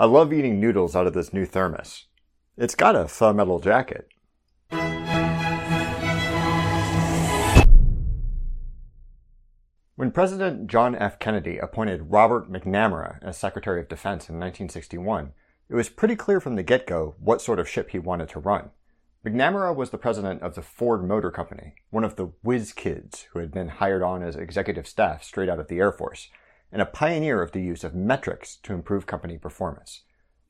I love eating noodles out of this new thermos. It's got a faux metal jacket. When President John F. Kennedy appointed Robert McNamara as Secretary of Defense in 1961, it was pretty clear from the get go what sort of ship he wanted to run. McNamara was the president of the Ford Motor Company, one of the whiz kids who had been hired on as executive staff straight out of the Air Force, and a pioneer of the use of metrics to improve company performance.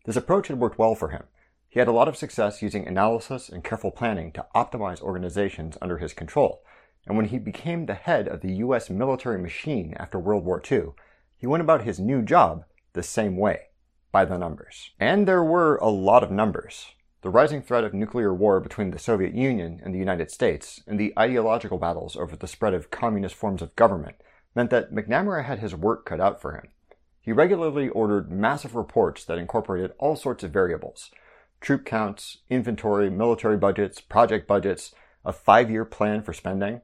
This approach had worked well for him. He had a lot of success using analysis and careful planning to optimize organizations under his control, and when he became the head of the U.S. military machine after World War II, he went about his new job the same way, by the numbers. And there were a lot of numbers. The rising threat of nuclear war between the Soviet Union and the United States, and the ideological battles over the spread of communist forms of government, meant that McNamara had his work cut out for him. He regularly ordered massive reports that incorporated all sorts of variables troop counts, inventory, military budgets, project budgets, a five year plan for spending.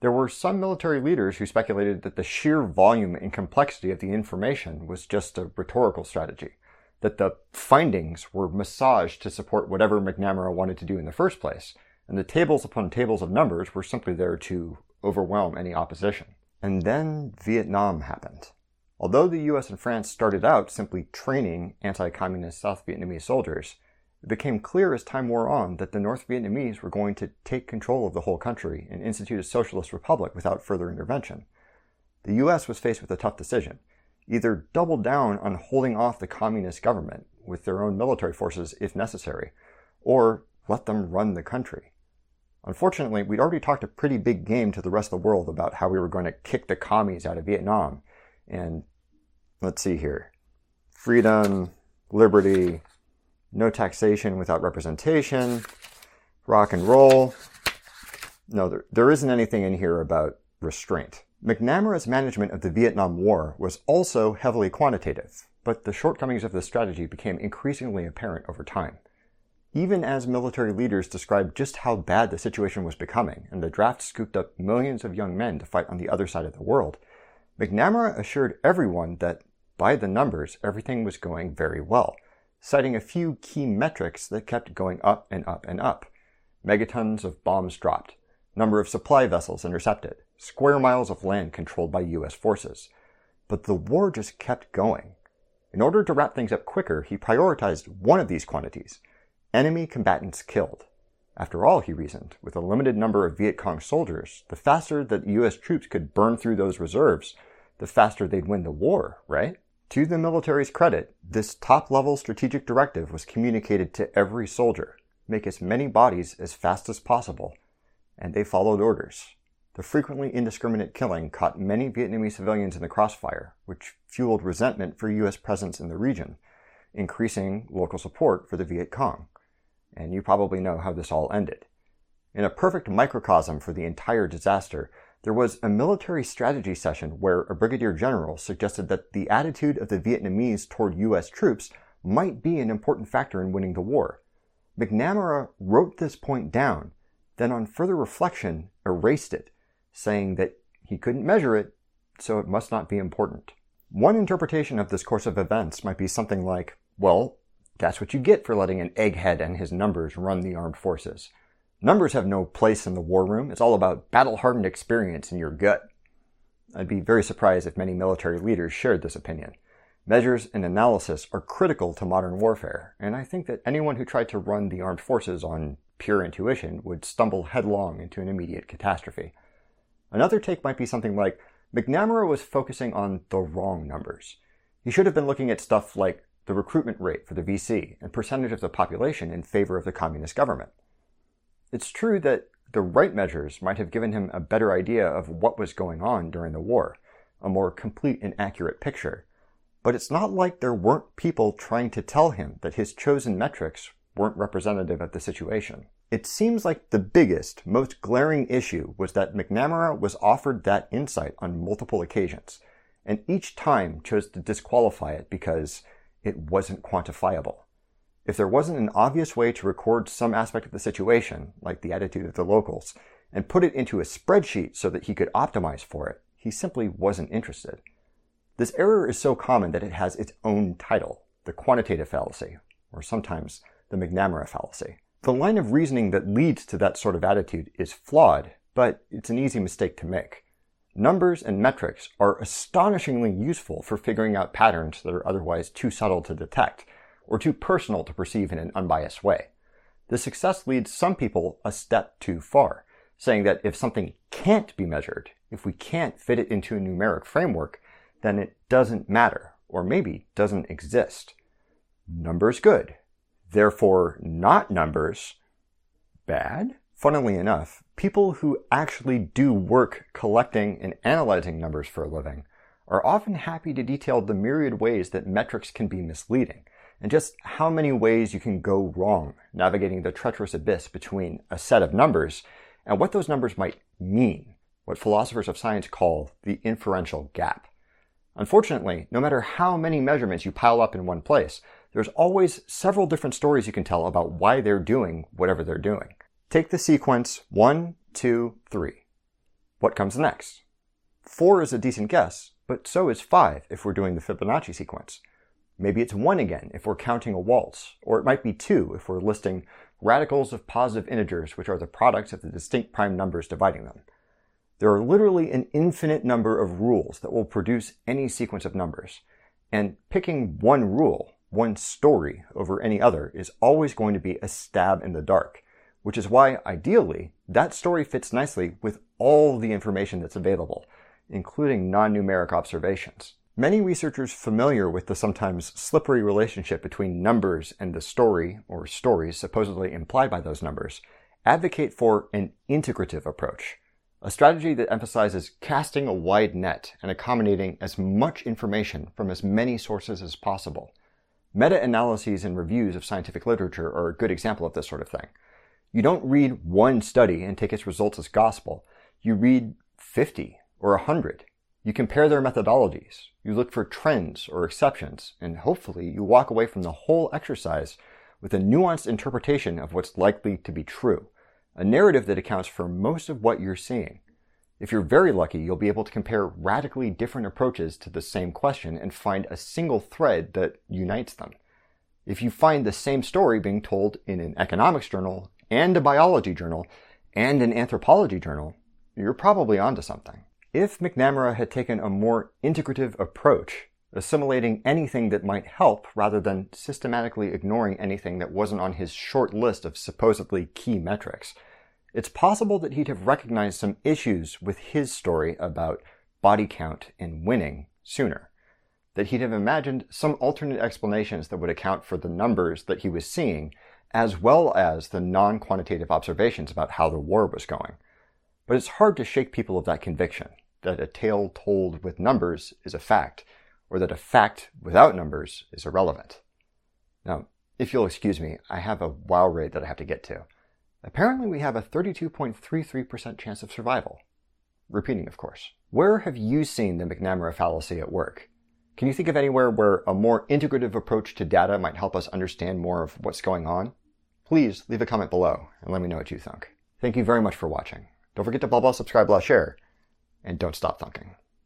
There were some military leaders who speculated that the sheer volume and complexity of the information was just a rhetorical strategy that the findings were massaged to support whatever McNamara wanted to do in the first place, and the tables upon tables of numbers were simply there to overwhelm any opposition. And then Vietnam happened. Although the US and France started out simply training anti communist South Vietnamese soldiers, it became clear as time wore on that the North Vietnamese were going to take control of the whole country and institute a socialist republic without further intervention. The US was faced with a tough decision either double down on holding off the communist government with their own military forces if necessary, or let them run the country. Unfortunately, we'd already talked a pretty big game to the rest of the world about how we were going to kick the commies out of Vietnam. And let's see here freedom, liberty, no taxation without representation, rock and roll. No, there, there isn't anything in here about restraint. McNamara's management of the Vietnam War was also heavily quantitative, but the shortcomings of the strategy became increasingly apparent over time. Even as military leaders described just how bad the situation was becoming, and the draft scooped up millions of young men to fight on the other side of the world, McNamara assured everyone that, by the numbers, everything was going very well, citing a few key metrics that kept going up and up and up. Megatons of bombs dropped, number of supply vessels intercepted, square miles of land controlled by US forces. But the war just kept going. In order to wrap things up quicker, he prioritized one of these quantities enemy combatants killed. After all, he reasoned, with a limited number of Viet Cong soldiers, the faster that US troops could burn through those reserves, the faster they'd win the war, right? To the military's credit, this top level strategic directive was communicated to every soldier make as many bodies as fast as possible, and they followed orders. The frequently indiscriminate killing caught many Vietnamese civilians in the crossfire, which fueled resentment for U.S. presence in the region, increasing local support for the Viet Cong. And you probably know how this all ended. In a perfect microcosm for the entire disaster, there was a military strategy session where a brigadier general suggested that the attitude of the Vietnamese toward U.S. troops might be an important factor in winning the war. McNamara wrote this point down, then on further reflection erased it saying that he couldn't measure it, so it must not be important. One interpretation of this course of events might be something like, well, that's what you get for letting an egghead and his numbers run the armed forces. Numbers have no place in the war room. It's all about battle hardened experience in your gut. I'd be very surprised if many military leaders shared this opinion. Measures and analysis are critical to modern warfare, and I think that anyone who tried to run the armed forces on pure intuition would stumble headlong into an immediate catastrophe. Another take might be something like McNamara was focusing on the wrong numbers. He should have been looking at stuff like the recruitment rate for the VC and percentage of the population in favor of the communist government. It's true that the right measures might have given him a better idea of what was going on during the war, a more complete and accurate picture. But it's not like there weren't people trying to tell him that his chosen metrics weren't representative of the situation. It seems like the biggest, most glaring issue was that McNamara was offered that insight on multiple occasions, and each time chose to disqualify it because it wasn't quantifiable. If there wasn't an obvious way to record some aspect of the situation, like the attitude of the locals, and put it into a spreadsheet so that he could optimize for it, he simply wasn't interested. This error is so common that it has its own title, the quantitative fallacy, or sometimes the McNamara fallacy. The line of reasoning that leads to that sort of attitude is flawed, but it's an easy mistake to make. Numbers and metrics are astonishingly useful for figuring out patterns that are otherwise too subtle to detect, or too personal to perceive in an unbiased way. The success leads some people a step too far, saying that if something can't be measured, if we can't fit it into a numeric framework, then it doesn't matter, or maybe doesn't exist. Numbers good. Therefore, not numbers bad? Funnily enough, people who actually do work collecting and analyzing numbers for a living are often happy to detail the myriad ways that metrics can be misleading, and just how many ways you can go wrong navigating the treacherous abyss between a set of numbers and what those numbers might mean, what philosophers of science call the inferential gap. Unfortunately, no matter how many measurements you pile up in one place, there's always several different stories you can tell about why they're doing whatever they're doing. Take the sequence 1, 2, 3. What comes next? 4 is a decent guess, but so is 5 if we're doing the Fibonacci sequence. Maybe it's 1 again if we're counting a waltz, or it might be 2 if we're listing radicals of positive integers which are the products of the distinct prime numbers dividing them. There are literally an infinite number of rules that will produce any sequence of numbers. And picking one rule, one story over any other is always going to be a stab in the dark, which is why ideally that story fits nicely with all the information that's available, including non-numeric observations. Many researchers familiar with the sometimes slippery relationship between numbers and the story or stories supposedly implied by those numbers advocate for an integrative approach, a strategy that emphasizes casting a wide net and accommodating as much information from as many sources as possible. Meta-analyses and reviews of scientific literature are a good example of this sort of thing. You don't read one study and take its results as gospel. You read 50 or 100. You compare their methodologies. You look for trends or exceptions, and hopefully you walk away from the whole exercise with a nuanced interpretation of what's likely to be true a narrative that accounts for most of what you're seeing. If you're very lucky, you'll be able to compare radically different approaches to the same question and find a single thread that unites them. If you find the same story being told in an economics journal and a biology journal and an anthropology journal, you're probably onto something. If McNamara had taken a more integrative approach, assimilating anything that might help rather than systematically ignoring anything that wasn't on his short list of supposedly key metrics. It's possible that he'd have recognized some issues with his story about body count and winning sooner. That he'd have imagined some alternate explanations that would account for the numbers that he was seeing, as well as the non quantitative observations about how the war was going. But it's hard to shake people of that conviction that a tale told with numbers is a fact or that a fact without numbers is irrelevant. Now, if you'll excuse me, I have a WoW raid that I have to get to. Apparently we have a 32.33% chance of survival. Repeating, of course. Where have you seen the McNamara fallacy at work? Can you think of anywhere where a more integrative approach to data might help us understand more of what's going on? Please leave a comment below and let me know what you think. Thank you very much for watching. Don't forget to blah blah subscribe blah share, and don't stop thunking.